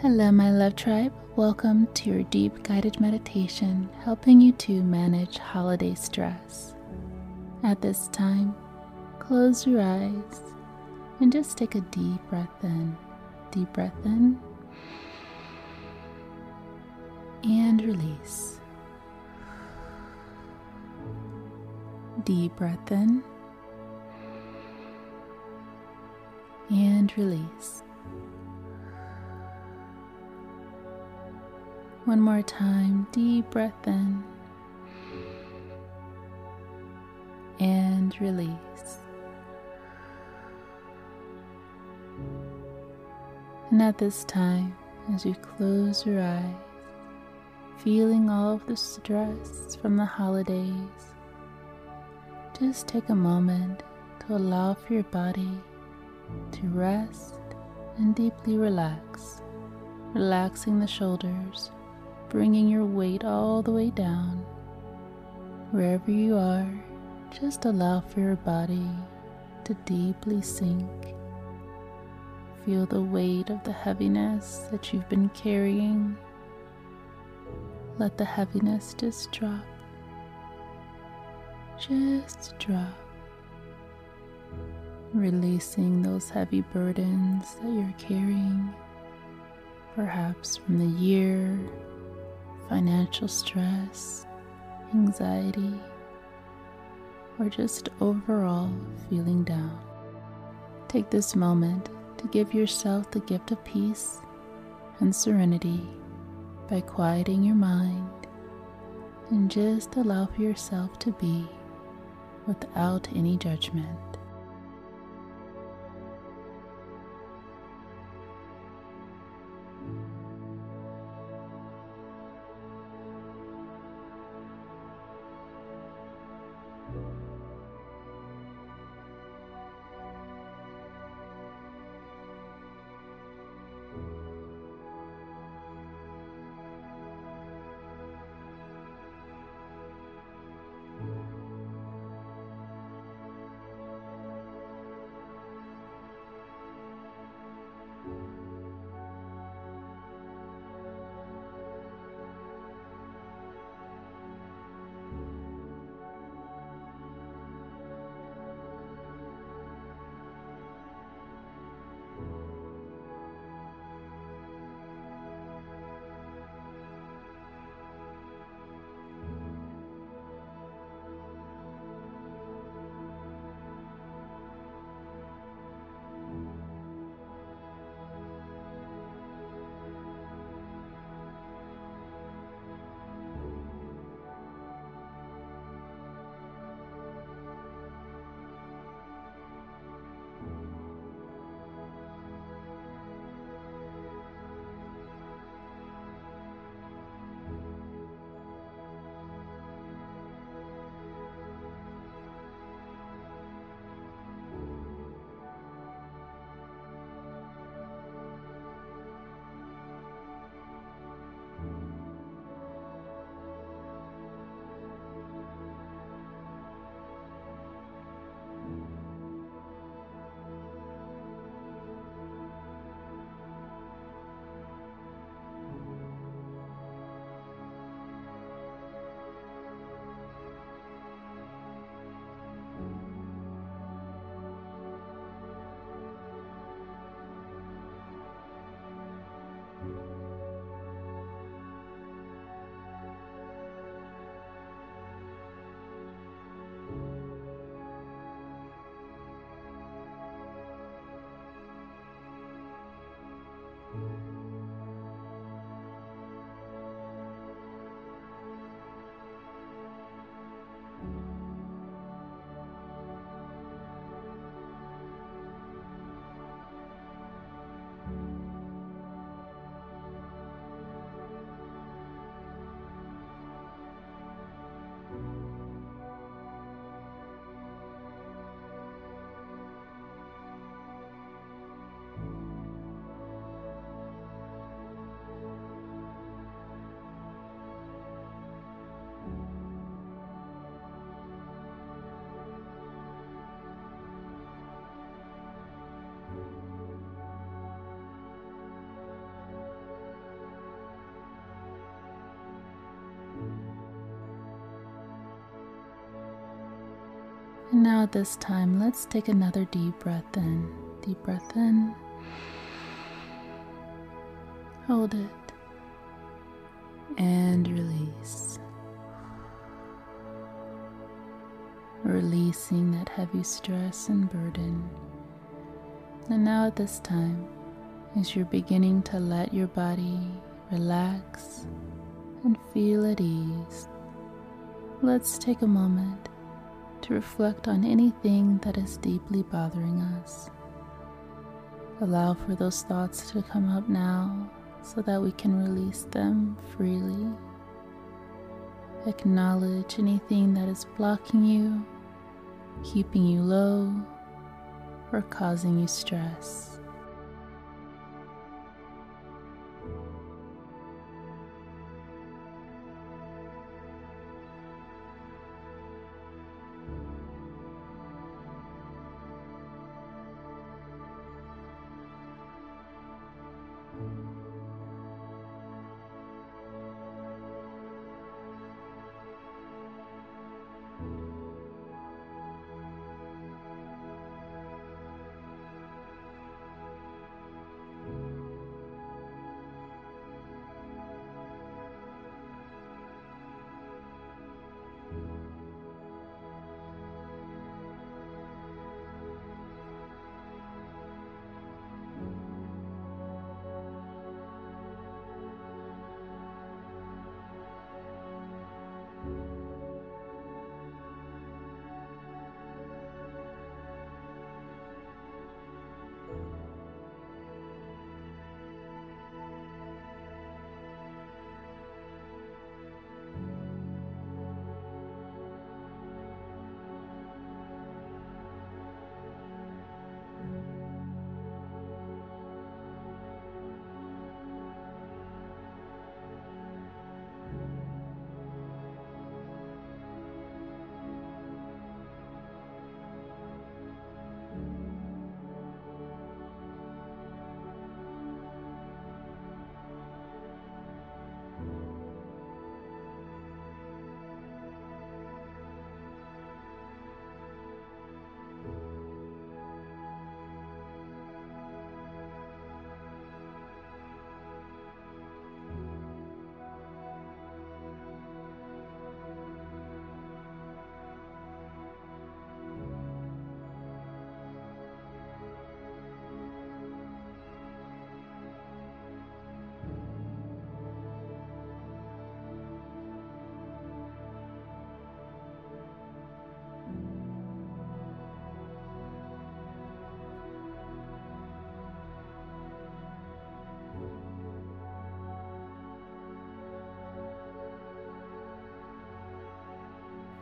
Hello, my love tribe. Welcome to your deep guided meditation, helping you to manage holiday stress. At this time, close your eyes and just take a deep breath in. Deep breath in and release. Deep breath in and release. One more time, deep breath in and release. And at this time, as you close your eyes, feeling all of the stress from the holidays, just take a moment to allow for your body to rest and deeply relax, relaxing the shoulders, bringing your weight all the way down. Wherever you are, just allow for your body to deeply sink. Feel the weight of the heaviness that you've been carrying. Let the heaviness just drop. Just drop releasing those heavy burdens that you're carrying, perhaps from the year, financial stress, anxiety, or just overall feeling down. Take this moment to give yourself the gift of peace and serenity by quieting your mind and just allow for yourself to be without any judgment. Now this time, let's take another deep breath in. Deep breath in. Hold it. And release. Releasing that heavy stress and burden. And now at this time, as you're beginning to let your body relax and feel at ease, let's take a moment to reflect on anything that is deeply bothering us. Allow for those thoughts to come up now so that we can release them freely. Acknowledge anything that is blocking you, keeping you low, or causing you stress.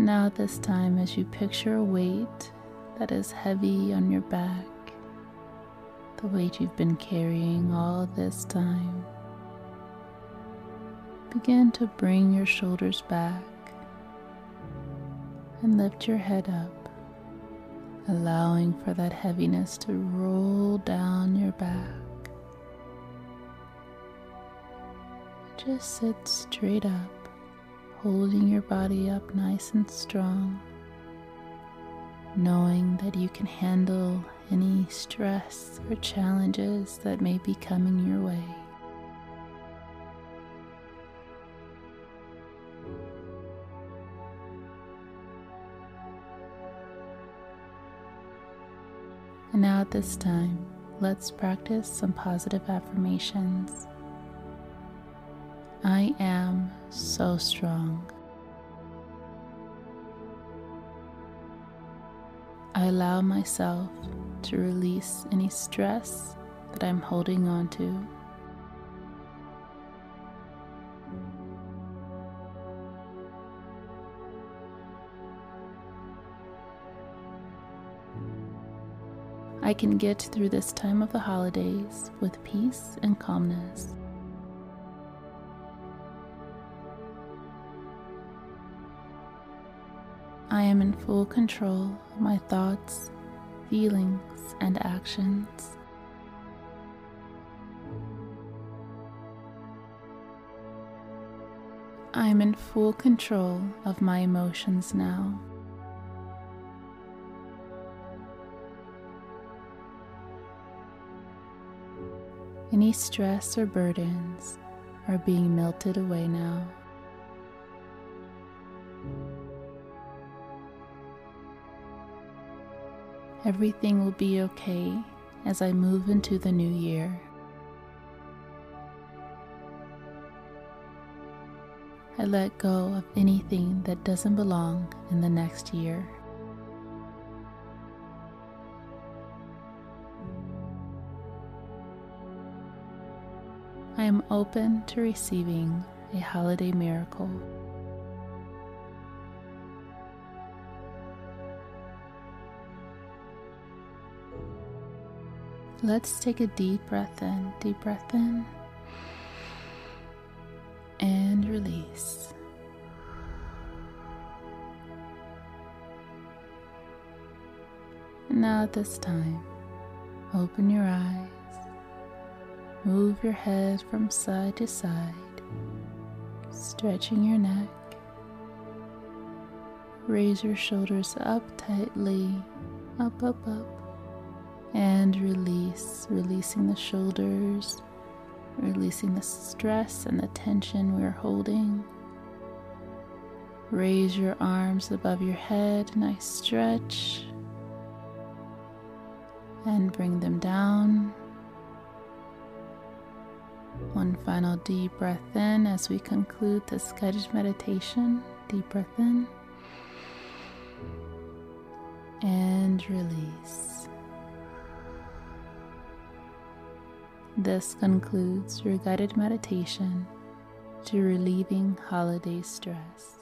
Now, this time, as you picture a weight that is heavy on your back, the weight you've been carrying all this time, begin to bring your shoulders back and lift your head up, allowing for that heaviness to roll down your back. Just sit straight up holding your body up nice and strong, knowing that you can handle any stress or challenges that may be coming your way. And now at this time, let's practice some positive affirmations. I am so strong. I allow myself to release any stress that I'm holding on to. I can get through this time of the holidays with peace and calmness. am in full control of my thoughts, feelings, and actions. I am in full control of my emotions now. Any stress or burdens are being melted away now. Everything will be okay as I move into the new year. I let go of anything that doesn't belong in the next year. I am open to receiving a holiday miracle. Let's take a deep breath in, deep breath in, and release. Now, at this time, open your eyes, move your head from side to side, stretching your neck. Raise your shoulders up tightly, up, up, up and release, releasing the shoulders, releasing the stress and the tension we're holding. Raise your arms above your head, nice stretch, and bring them down. One final deep breath in as we conclude this guided meditation. Deep breath in and release. This concludes your guided meditation to relieving holiday stress.